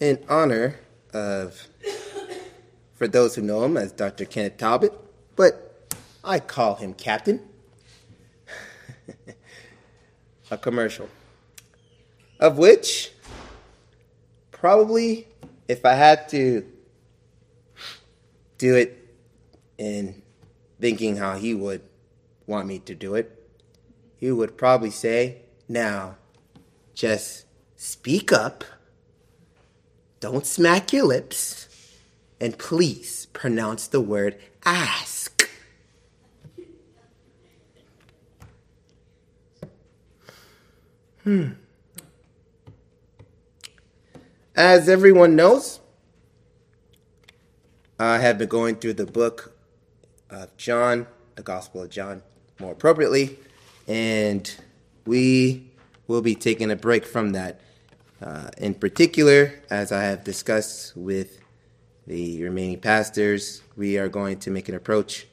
in honor of, for those who know him as Dr. Kenneth Talbot, but I call him Captain. a commercial. Of which, probably, if I had to do it in thinking how he would want me to do it, he would probably say, Now, just speak up, don't smack your lips, and please pronounce the word ask. Hmm. As everyone knows, I have been going through the book of John, the Gospel of John, more appropriately, and we will be taking a break from that. Uh, in particular, as I have discussed with the remaining pastors, we are going to make an approach,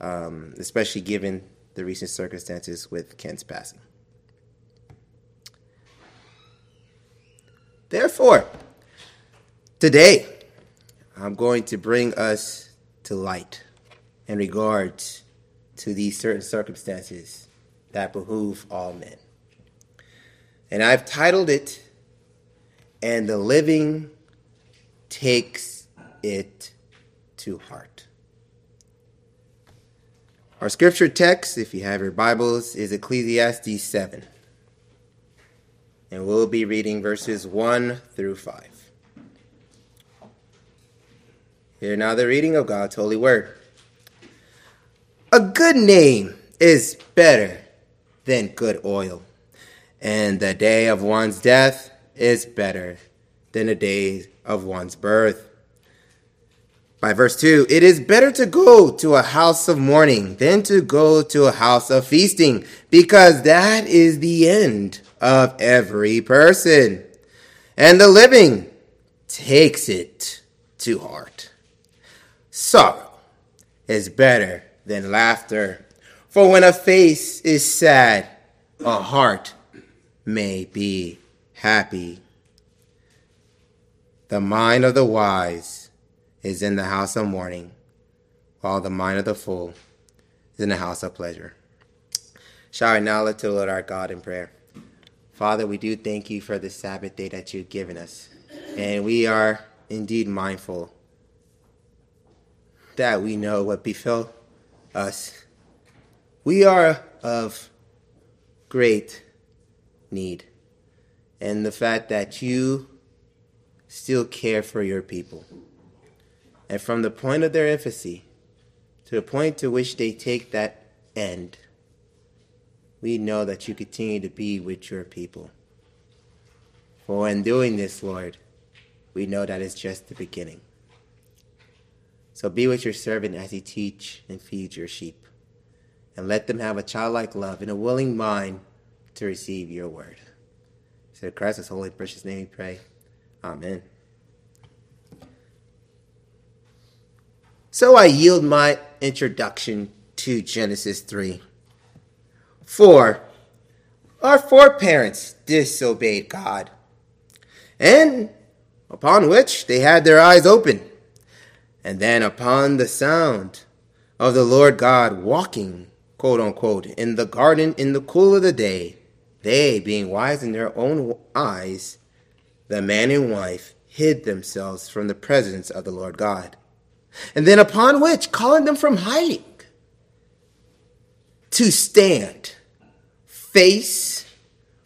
um, especially given the recent circumstances with Ken's passing. Therefore, today I'm going to bring us to light in regards to these certain circumstances that behoove all men. And I've titled it, And the Living Takes It to Heart. Our scripture text, if you have your Bibles, is Ecclesiastes 7 and we'll be reading verses 1 through 5. Hear now the reading of God's holy word. A good name is better than good oil, and the day of one's death is better than the day of one's birth. By verse 2, it is better to go to a house of mourning than to go to a house of feasting, because that is the end of every person. And the living takes it to heart. Sorrow is better than laughter, for when a face is sad, a heart may be happy. The mind of the wise is in the house of mourning, while the mind of the fool is in the house of pleasure. Shall we now look to Lord our God in prayer? Father, we do thank you for the Sabbath day that you've given us. And we are indeed mindful that we know what befell us. We are of great need. And the fact that you still care for your people. And from the point of their infancy to the point to which they take that end, we know that you continue to be with your people. For in doing this, Lord, we know that it's just the beginning. So be with your servant as he teach and feeds your sheep, and let them have a childlike love and a willing mind to receive your word. So Christ's holy precious name we pray. Amen. So I yield my introduction to Genesis 3. 4. our foreparents disobeyed God, and upon which they had their eyes open, and then upon the sound of the Lord God walking, quote unquote, in the garden in the cool of the day, they, being wise in their own eyes, the man and wife hid themselves from the presence of the Lord God. And then upon which, calling them from hiding, to stand face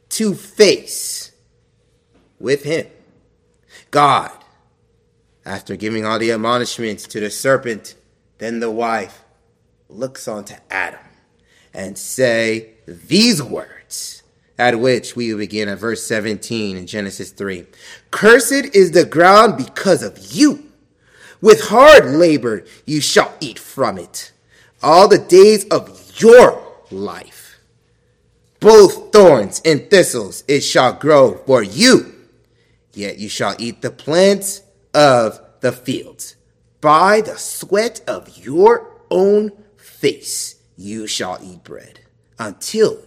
to face with him. God, after giving all the admonishments to the serpent, then the wife looks on to Adam and say these words, at which we begin at verse 17 in Genesis 3. Cursed is the ground because of you. With hard labor you shall eat from it all the days of your life both thorns and thistles it shall grow for you. Yet you shall eat the plants of the fields. By the sweat of your own face you shall eat bread until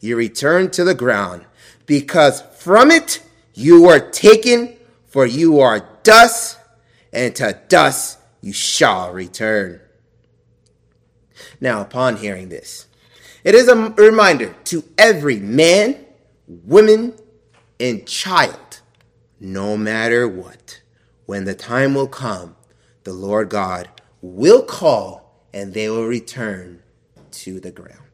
you return to the ground, because from it you were taken, for you are dust, and to dust you shall return. Now, upon hearing this, it is a reminder to every man, woman, and child, no matter what, when the time will come, the Lord God will call and they will return to the ground.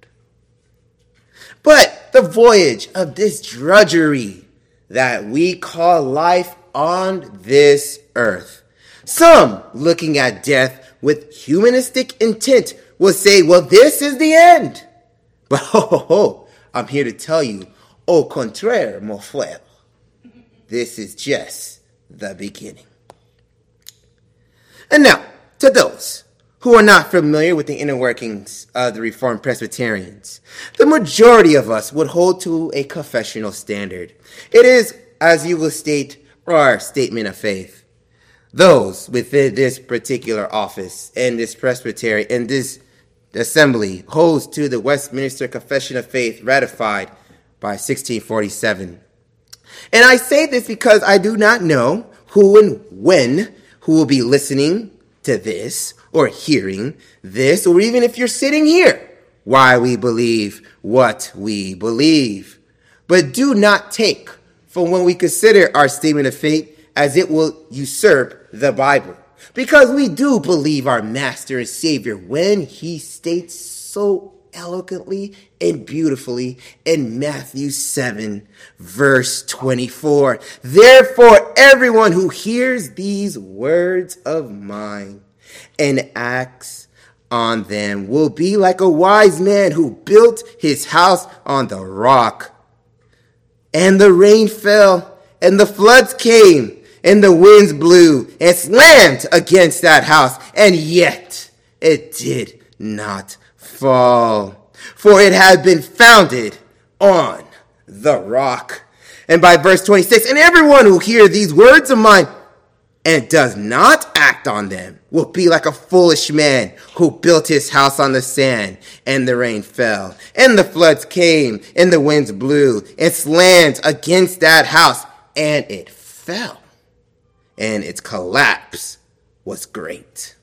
But the voyage of this drudgery that we call life on this earth. Some looking at death with humanistic intent will say, well, this is the end. But ho, ho, ho, I'm here to tell you, au contraire, mon frère, this is just the beginning. And now, to those who are not familiar with the inner workings of the Reformed Presbyterians, the majority of us would hold to a confessional standard. It is, as you will state, our statement of faith. Those within this particular office and this presbytery and this assembly holds to the Westminster Confession of Faith ratified by 1647. And I say this because I do not know who and when who will be listening to this or hearing this, or even if you're sitting here, why we believe what we believe. But do not take from when we consider our statement of faith as it will usurp the Bible. Because we do believe our Master and Savior when he states so eloquently and beautifully in Matthew 7, verse 24. Therefore, everyone who hears these words of mine and acts on them will be like a wise man who built his house on the rock. And the rain fell, and the floods came, and the winds blew and slammed against that house, and yet it did not fall, for it had been founded on the rock. And by verse 26, and everyone who hear these words of mine and does not act on them will be like a foolish man who built his house on the sand and the rain fell and the floods came and the winds blew and slammed against that house and it fell and its collapse was great.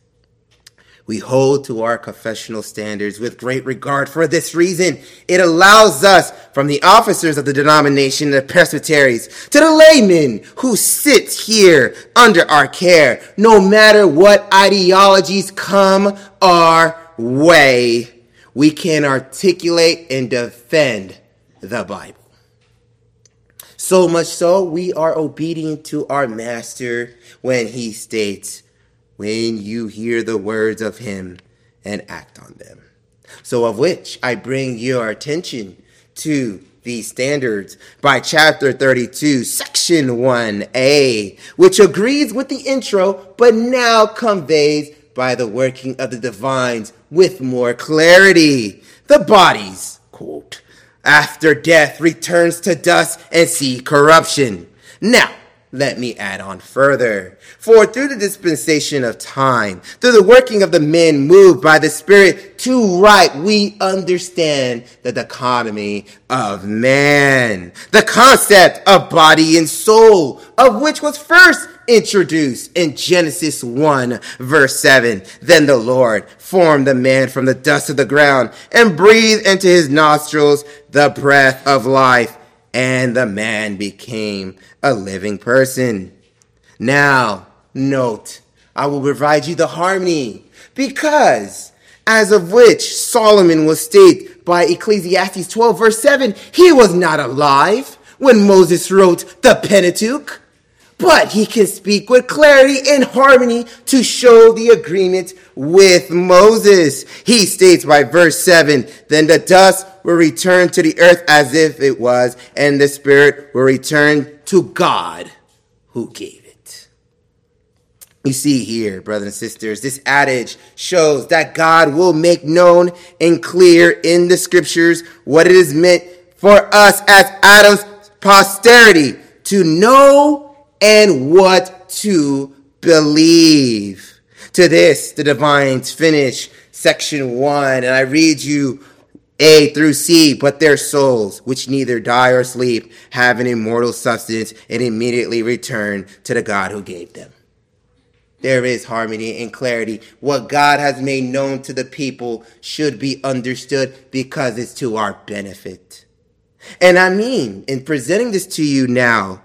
We hold to our confessional standards with great regard for this reason. It allows us, from the officers of the denomination, the presbyteries, to the laymen who sit here under our care, no matter what ideologies come our way, we can articulate and defend the Bible. So much so, we are obedient to our master when he states, when you hear the words of him and act on them. So, of which I bring your attention to these standards by chapter 32, section 1a, which agrees with the intro, but now conveys by the working of the divines with more clarity. The bodies, quote, after death returns to dust and see corruption. Now, let me add on further. For through the dispensation of time, through the working of the men moved by the Spirit to right, we understand the dichotomy of man, the concept of body and soul, of which was first introduced in Genesis 1 verse 7. Then the Lord formed the man from the dust of the ground and breathed into his nostrils the breath of life and the man became a living person. Now, note, I will provide you the harmony because as of which Solomon was stated by Ecclesiastes 12 verse 7, he was not alive when Moses wrote the Pentateuch but he can speak with clarity and harmony to show the agreement with Moses. He states by verse 7 Then the dust will return to the earth as if it was, and the spirit will return to God who gave it. You see here, brothers and sisters, this adage shows that God will make known and clear in the scriptures what it is meant for us as Adam's posterity to know and what to believe. To this, the divines finish section one, and I read you A through C, but their souls, which neither die or sleep, have an immortal substance and immediately return to the God who gave them. There is harmony and clarity. What God has made known to the people should be understood because it's to our benefit. And I mean, in presenting this to you now,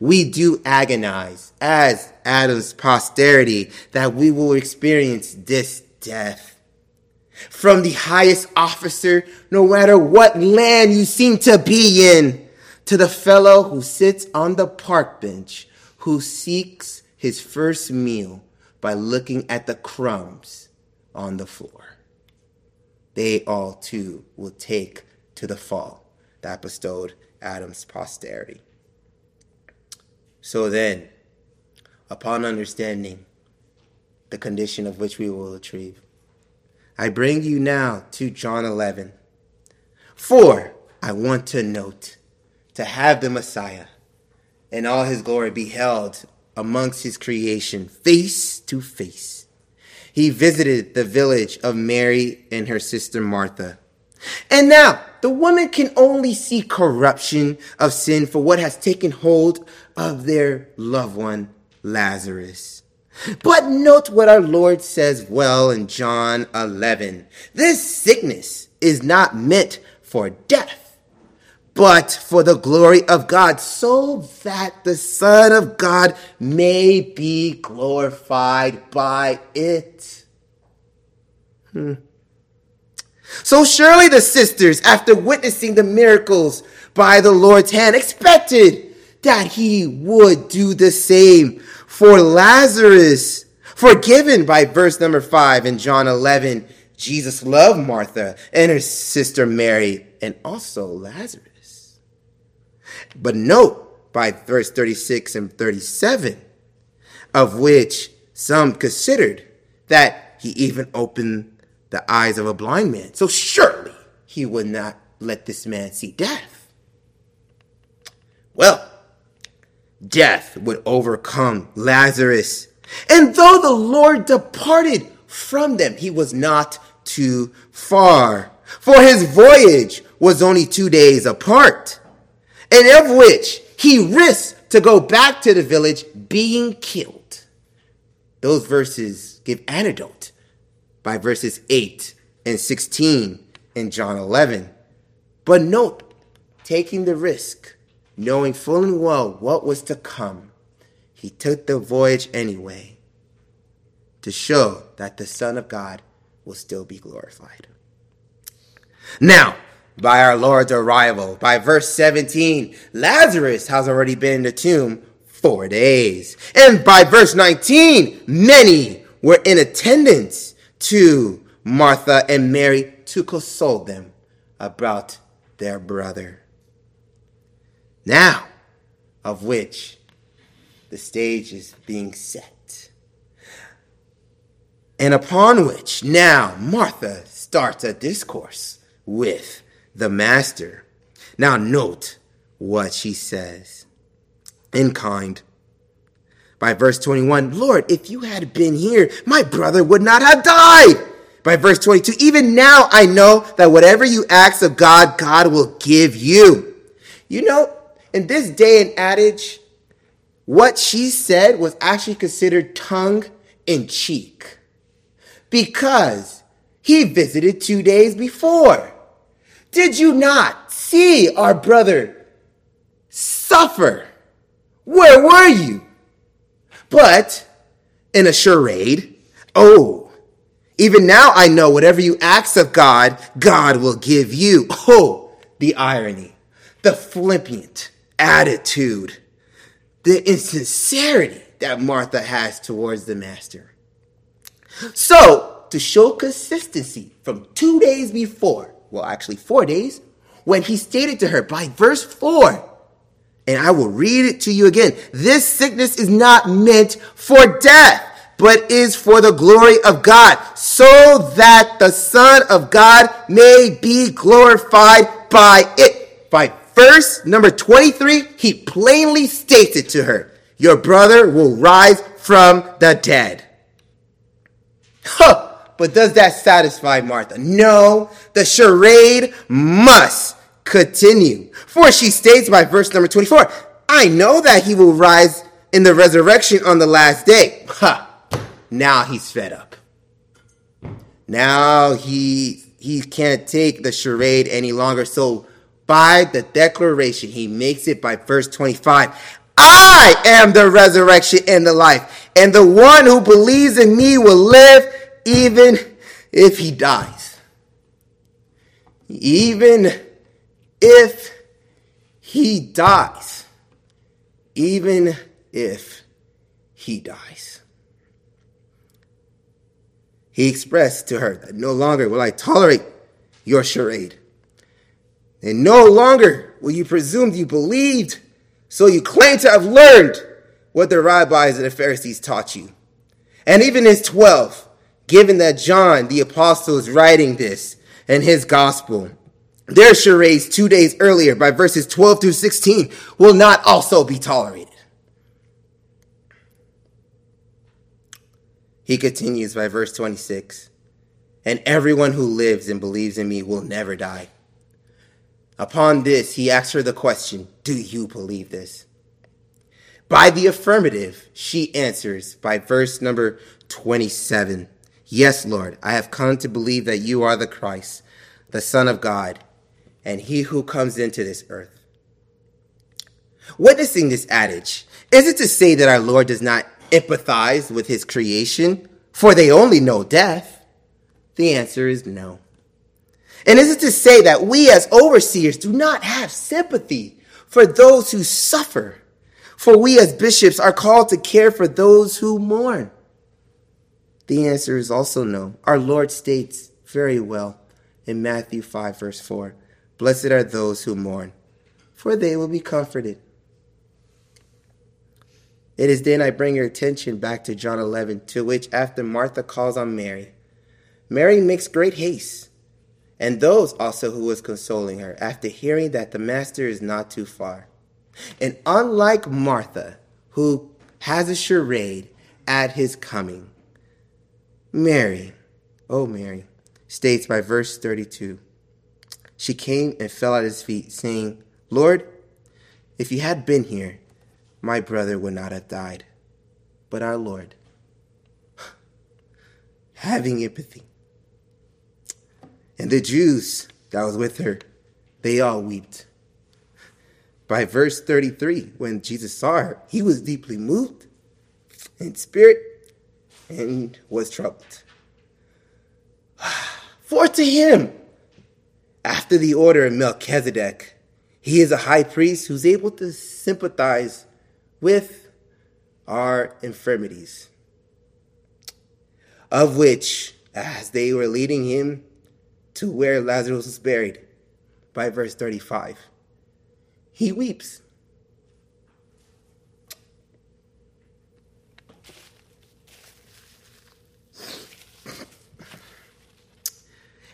we do agonize as Adam's posterity that we will experience this death. From the highest officer, no matter what land you seem to be in, to the fellow who sits on the park bench, who seeks his first meal by looking at the crumbs on the floor. They all too will take to the fall that bestowed Adam's posterity. So then, upon understanding the condition of which we will achieve, I bring you now to John 11. For I want to note to have the Messiah and all his glory beheld amongst his creation face to face. He visited the village of Mary and her sister Martha. And now the woman can only see corruption of sin for what has taken hold of their loved one, Lazarus. But note what our Lord says well in John 11. This sickness is not meant for death, but for the glory of God, so that the Son of God may be glorified by it. Hmm. So surely the sisters, after witnessing the miracles by the Lord's hand, expected that he would do the same for Lazarus. Forgiven by verse number five in John 11, Jesus loved Martha and her sister Mary and also Lazarus. But note by verse 36 and 37, of which some considered that he even opened the eyes of a blind man. So surely he would not let this man see death. Well, death would overcome Lazarus. And though the Lord departed from them, he was not too far. For his voyage was only two days apart, and of which he risked to go back to the village being killed. Those verses give antidote by verses 8 and 16 in John 11. But note, taking the risk knowing full and well what was to come, he took the voyage anyway to show that the Son of God will still be glorified. Now, by our Lord's arrival, by verse 17, Lazarus has already been in the tomb four days. And by verse 19, many were in attendance to Martha and Mary to console them about their brother now of which the stage is being set. And upon which now Martha starts a discourse with the master. Now note what she says in kind. By verse 21, Lord, if you had been here, my brother would not have died. By verse 22, even now I know that whatever you ask of God, God will give you. You know, in this day and adage, what she said was actually considered tongue in cheek because he visited two days before. Did you not see our brother suffer? Where were you? But in a charade, oh, even now I know whatever you ask of God, God will give you. Oh, the irony, the flippant, attitude, the insincerity that Martha has towards the master. So, to show consistency from two days before, well, actually four days, when he stated to her by verse 4, and I will read it to you again this sickness is not meant for death, but is for the glory of God, so that the Son of God may be glorified by it. By verse number 23, he plainly states it to her Your brother will rise from the dead. Huh, But does that satisfy Martha? No, the charade must continue. For she states by verse number 24, I know that he will rise in the resurrection on the last day. Ha! Now he's fed up. Now he he can't take the charade any longer. So by the declaration, he makes it by verse 25. I am the resurrection and the life, and the one who believes in me will live even if he dies. Even if he dies. Even if he dies. He expressed to her that no longer will I tolerate your charade. And no longer will you presume you believed, so you claim to have learned what the rabbis and the Pharisees taught you. And even his 12, given that John the apostle is writing this in his gospel, their charades two days earlier by verses 12 through 16 will not also be tolerated. He continues by verse 26 And everyone who lives and believes in me will never die. Upon this, he asks her the question Do you believe this? By the affirmative, she answers by verse number 27 Yes, Lord, I have come to believe that you are the Christ, the Son of God, and he who comes into this earth. Witnessing this adage, is it to say that our Lord does not empathize with his creation, for they only know death? The answer is no. And is it to say that we as overseers do not have sympathy for those who suffer? For we as bishops are called to care for those who mourn. The answer is also no. Our Lord states very well in Matthew 5, verse 4 Blessed are those who mourn, for they will be comforted. It is then I bring your attention back to John 11, to which after Martha calls on Mary, Mary makes great haste, and those also who was consoling her, after hearing that the Master is not too far. And unlike Martha, who has a charade at his coming, Mary, oh Mary, states by verse 32, she came and fell at his feet, saying, Lord, if you had been here, my brother would not have died. But our Lord, having empathy. And the Jews that was with her, they all wept. By verse 33, when Jesus saw her, he was deeply moved in spirit and was troubled. For to him, after the order of Melchizedek, he is a high priest who's able to sympathize with our infirmities, of which, as they were leading him to where Lazarus was buried, by verse 35, he weeps.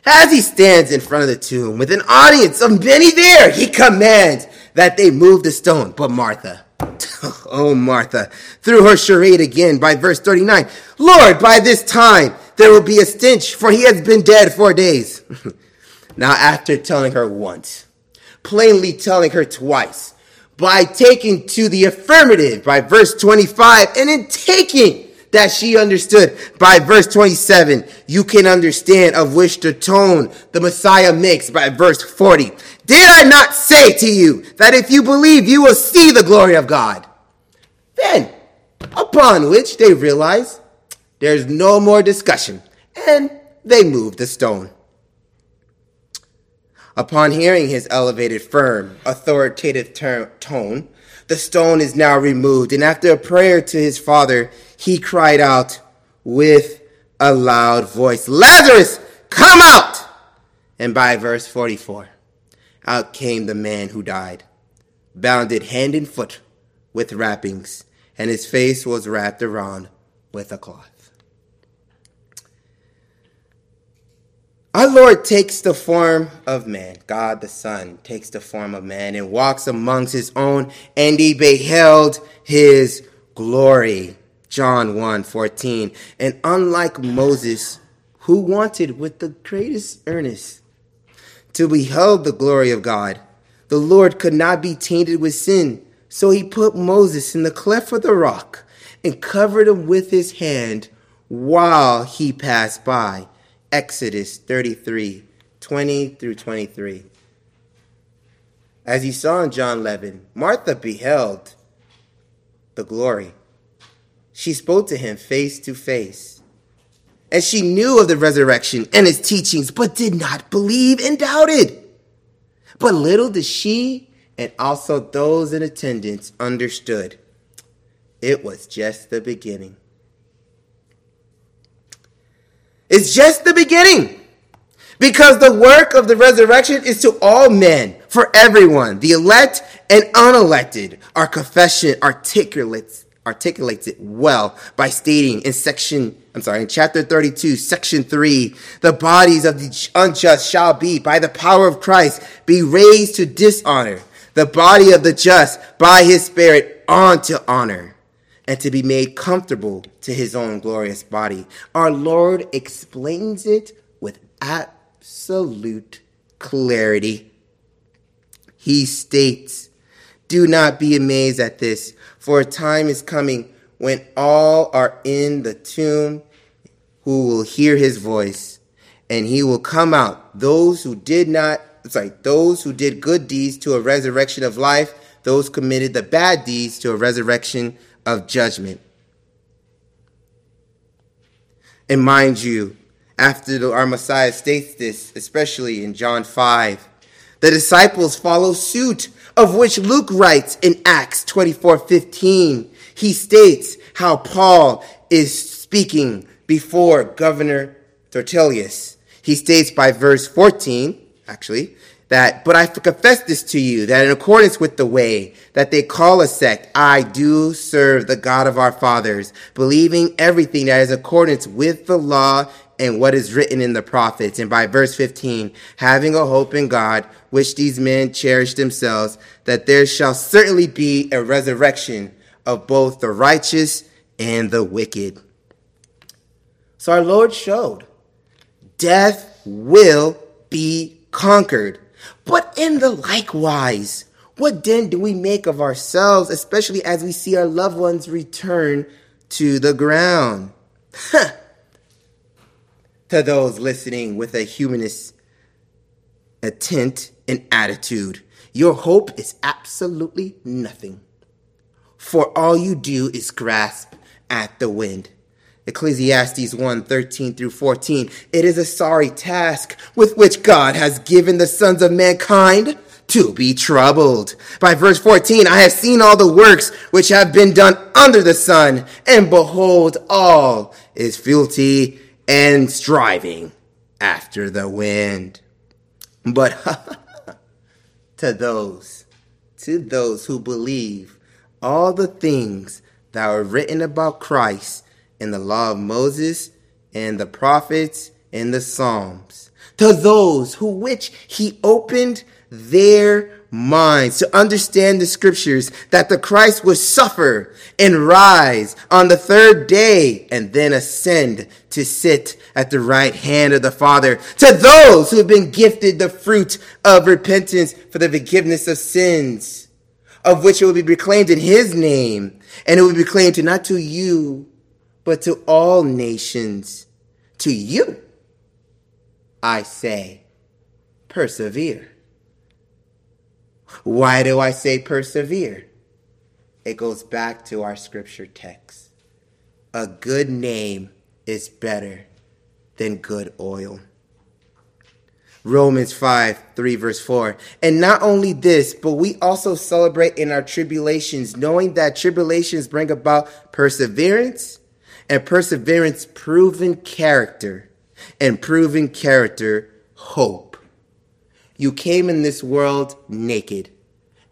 As he stands in front of the tomb with an audience of many there, he commands that they move the stone. But Martha, oh Martha, threw her charade again by verse 39. Lord, by this time there will be a stench, for he has been dead four days. now, after telling her once, plainly telling her twice, by taking to the affirmative by verse 25, and in taking that she understood by verse 27, you can understand of which the tone the Messiah makes by verse 40. Did I not say to you that if you believe, you will see the glory of God? Then, upon which they realize there's no more discussion, and they move the stone. Upon hearing his elevated, firm, authoritative ter- tone, the stone is now removed, and after a prayer to his father, he cried out with a loud voice, Lazarus, come out! And by verse 44, out came the man who died, bounded hand and foot with wrappings, and his face was wrapped around with a cloth. Our Lord takes the form of man. God the Son takes the form of man and walks amongst his own, and he beheld his glory. John 1 14. And unlike Moses, who wanted with the greatest earnest to behold the glory of God. The Lord could not be tainted with sin, so he put Moses in the cleft of the rock and covered him with his hand while he passed by. Exodus 33 20 through 23. As you saw in John 11, Martha beheld the glory. She spoke to him face to face. And she knew of the resurrection and its teachings, but did not believe and doubted. But little did she and also those in attendance understood. It was just the beginning. It's just the beginning. Because the work of the resurrection is to all men, for everyone, the elect and unelected. Our confession articulates, articulates it well by stating in section, I'm sorry, in chapter 32, section 3, the bodies of the unjust shall be, by the power of Christ, be raised to dishonor, the body of the just by his spirit on to honor and to be made comfortable to his own glorious body. Our Lord explains it with absolute clarity. He states, Do not be amazed at this, for a time is coming when all are in the tomb who will hear his voice, and he will come out, those who did not, sorry, those who did good deeds to a resurrection of life, those committed the bad deeds to a resurrection of judgment. And mind you, after our Messiah states this, especially in John 5, the disciples follow suit, of which Luke writes in Acts 24 15. He states how Paul is speaking before Governor Tertullus. He states by verse 14, actually, that, but I confess this to you, that in accordance with the way that they call a sect, I do serve the God of our fathers, believing everything that is accordance with the law and what is written in the prophets. And by verse 15, having a hope in God, which these men cherish themselves, that there shall certainly be a resurrection of both the righteous and the wicked. So our Lord showed death will be conquered but in the likewise, what then do we make of ourselves, especially as we see our loved ones return to the ground? to those listening with a humanist intent and attitude, your hope is absolutely nothing. For all you do is grasp at the wind. Ecclesiastes 1 13 through 14. It is a sorry task with which God has given the sons of mankind to be troubled. By verse 14, I have seen all the works which have been done under the sun, and behold, all is filthy and striving after the wind. But to those, to those who believe all the things that are written about Christ in the law of Moses and the prophets and the Psalms. To those who which he opened their minds to understand the scriptures that the Christ would suffer and rise on the third day and then ascend to sit at the right hand of the Father. To those who have been gifted the fruit of repentance for the forgiveness of sins, of which it will be proclaimed in his name, and it will be proclaimed to not to you but to all nations. To you, I say, persevere. Why do I say persevere? It goes back to our scripture text. A good name is better than good oil. Romans 5, 3, verse 4. And not only this, but we also celebrate in our tribulations, knowing that tribulations bring about perseverance and perseverance, proven character, and proven character, hope. You came in this world naked,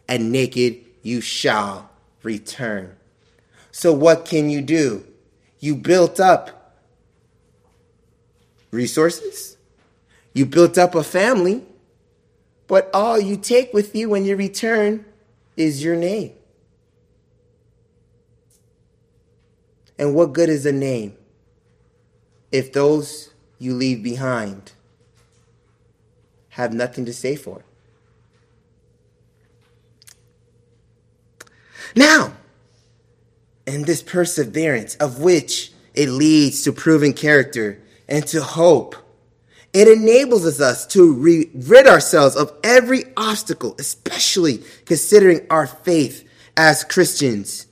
and naked you shall return. So, what can you do? You built up resources, you built up a family, but all you take with you when you return is your name. And what good is a name if those you leave behind have nothing to say for. it? Now, in this perseverance of which it leads to proven character and to hope, it enables us to re- rid ourselves of every obstacle, especially considering our faith as Christians,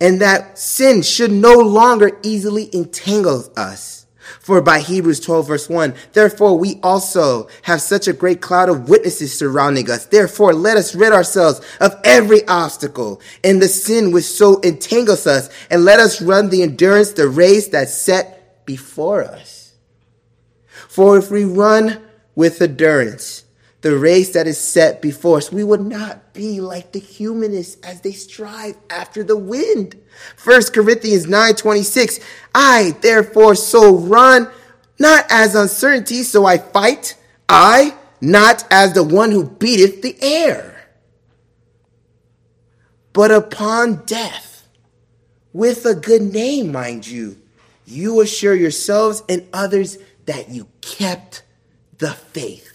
and that sin should no longer easily entangle us. For by Hebrews 12 verse 1, therefore we also have such a great cloud of witnesses surrounding us. Therefore let us rid ourselves of every obstacle and the sin which so entangles us and let us run the endurance, the race that's set before us. For if we run with endurance, the race that is set before us, we would not be like the humanists as they strive after the wind. First Corinthians 9 26. I therefore so run, not as uncertainty, so I fight. I, not as the one who beateth the air, but upon death, with a good name, mind you. You assure yourselves and others that you kept the faith.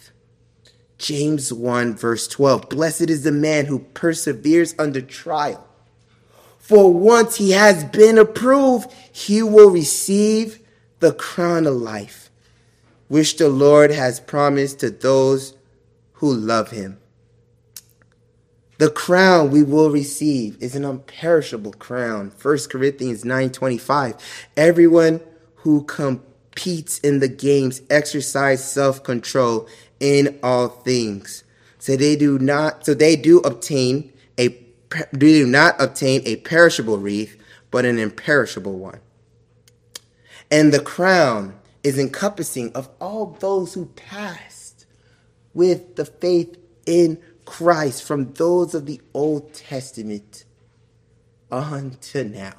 James 1 verse 12. Blessed is the man who perseveres under trial. For once he has been approved, he will receive the crown of life, which the Lord has promised to those who love him. The crown we will receive is an imperishable crown. 1 Corinthians 9:25. Everyone who competes in the games exercise self-control in all things. So they do not so they do obtain a do not obtain a perishable wreath, but an imperishable one. And the crown is encompassing of all those who passed with the faith in Christ from those of the Old Testament unto now.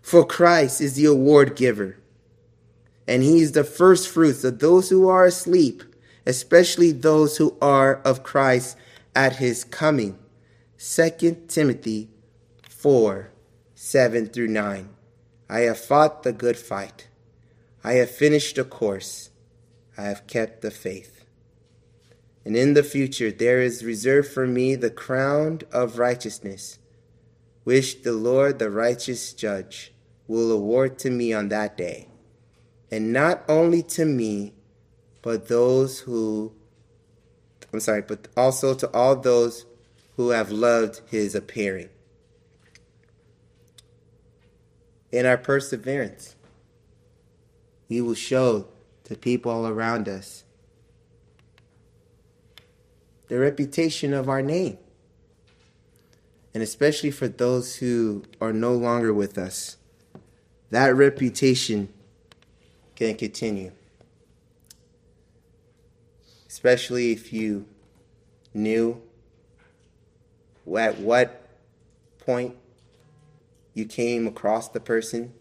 For Christ is the award giver, and he is the first fruits of those who are asleep, especially those who are of Christ at his coming. 2 Timothy 4 7 through 9. I have fought the good fight. I have finished the course. I have kept the faith. And in the future there is reserved for me the crown of righteousness, which the Lord, the righteous judge, will award to me on that day. And not only to me, but those who, I'm sorry, but also to all those who have loved his appearing. In our perseverance, we will show to people all around us the reputation of our name. And especially for those who are no longer with us, that reputation can continue. Especially if you knew at what point you came across the person.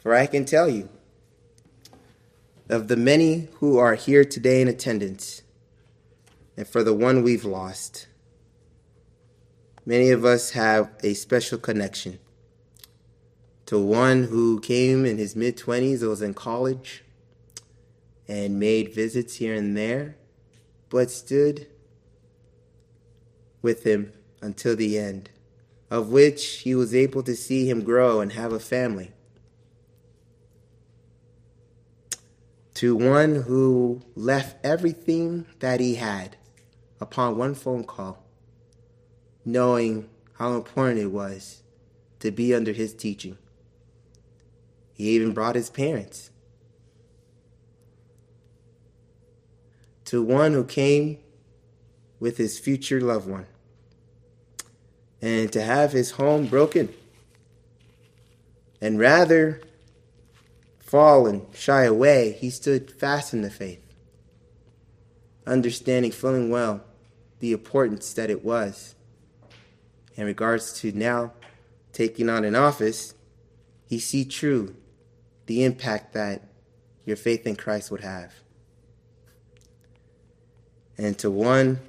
For I can tell you, of the many who are here today in attendance, and for the one we've lost, many of us have a special connection to one who came in his mid 20s, was in college, and made visits here and there, but stood with him until the end, of which he was able to see him grow and have a family. To one who left everything that he had upon one phone call, knowing how important it was to be under his teaching. He even brought his parents. To one who came with his future loved one. And to have his home broken. And rather fall and shy away, he stood fast in the faith, understanding full well the importance that it was. In regards to now taking on an office, he see true the impact that your faith in Christ would have. And to one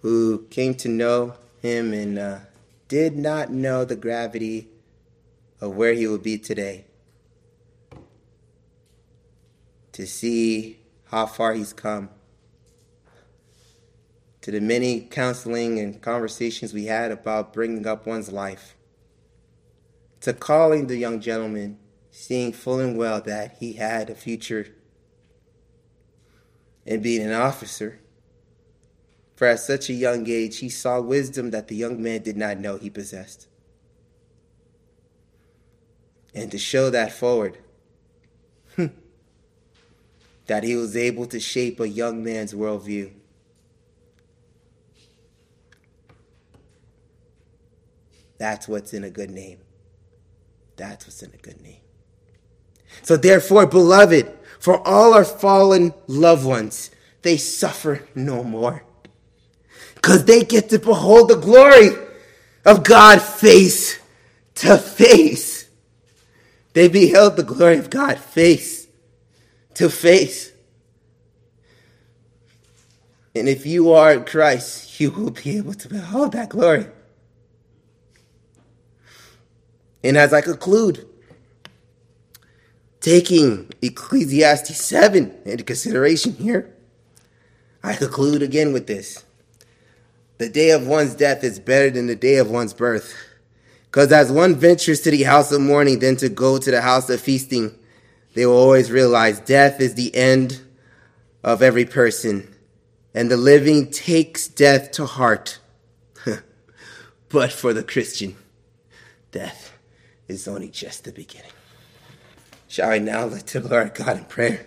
who came to know him and uh, did not know the gravity of where he would be today. to see how far he's come, to the many counseling and conversations we had about bringing up one's life, to calling the young gentleman, seeing full and well that he had a future in being an officer. For at such a young age, he saw wisdom that the young man did not know he possessed. And to show that forward, hmm, that he was able to shape a young man's worldview. That's what's in a good name. That's what's in a good name. So, therefore, beloved, for all our fallen loved ones, they suffer no more. Because they get to behold the glory of God face to face. They beheld the glory of God face to face. And if you are in Christ, you will be able to behold that glory. And as I conclude, taking Ecclesiastes 7 into consideration here, I conclude again with this. The day of one's death is better than the day of one's birth. Because as one ventures to the house of mourning, than to go to the house of feasting, they will always realize death is the end of every person, and the living takes death to heart. but for the Christian, death is only just the beginning. Shall I now to the Lord God in prayer?